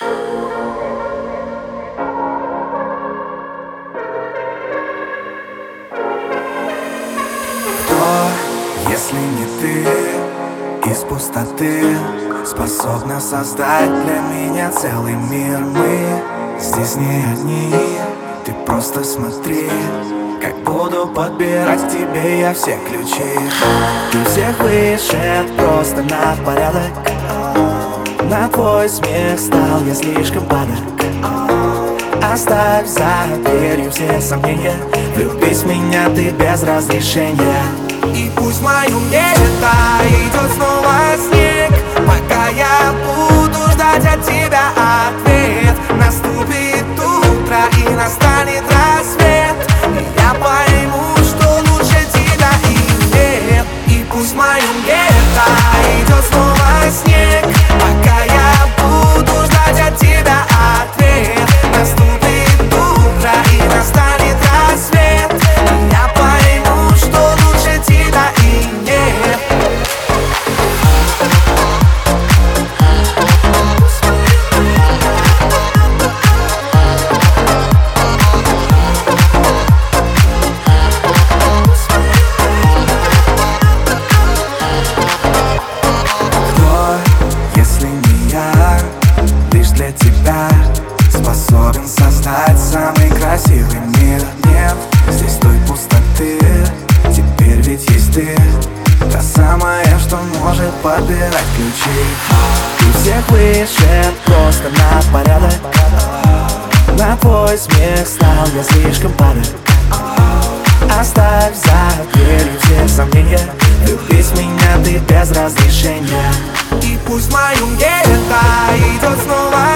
Кто, если не ты, из пустоты Способна создать для меня целый мир. Мы здесь не одни, ты просто смотри Как буду подбирать тебе я все ключи. Ты всех выше, просто на порядок На твой смех стал я слишком падок. Оставь за дверью все сомнения. Влюбись в меня ты без разрешения. И пусть моем лето идет снова снег. Пока я буду ждать от тебя красивый мир Нет здесь той пустоты, теперь ведь есть ты Та самая, что может подбирать ключи. Ты всех выше, просто на порядок. На твой смех стал я слишком падок Оставь за дверью все сомнения. Влюбись в меня ты без разрешения. И пусть в моем лето идет снова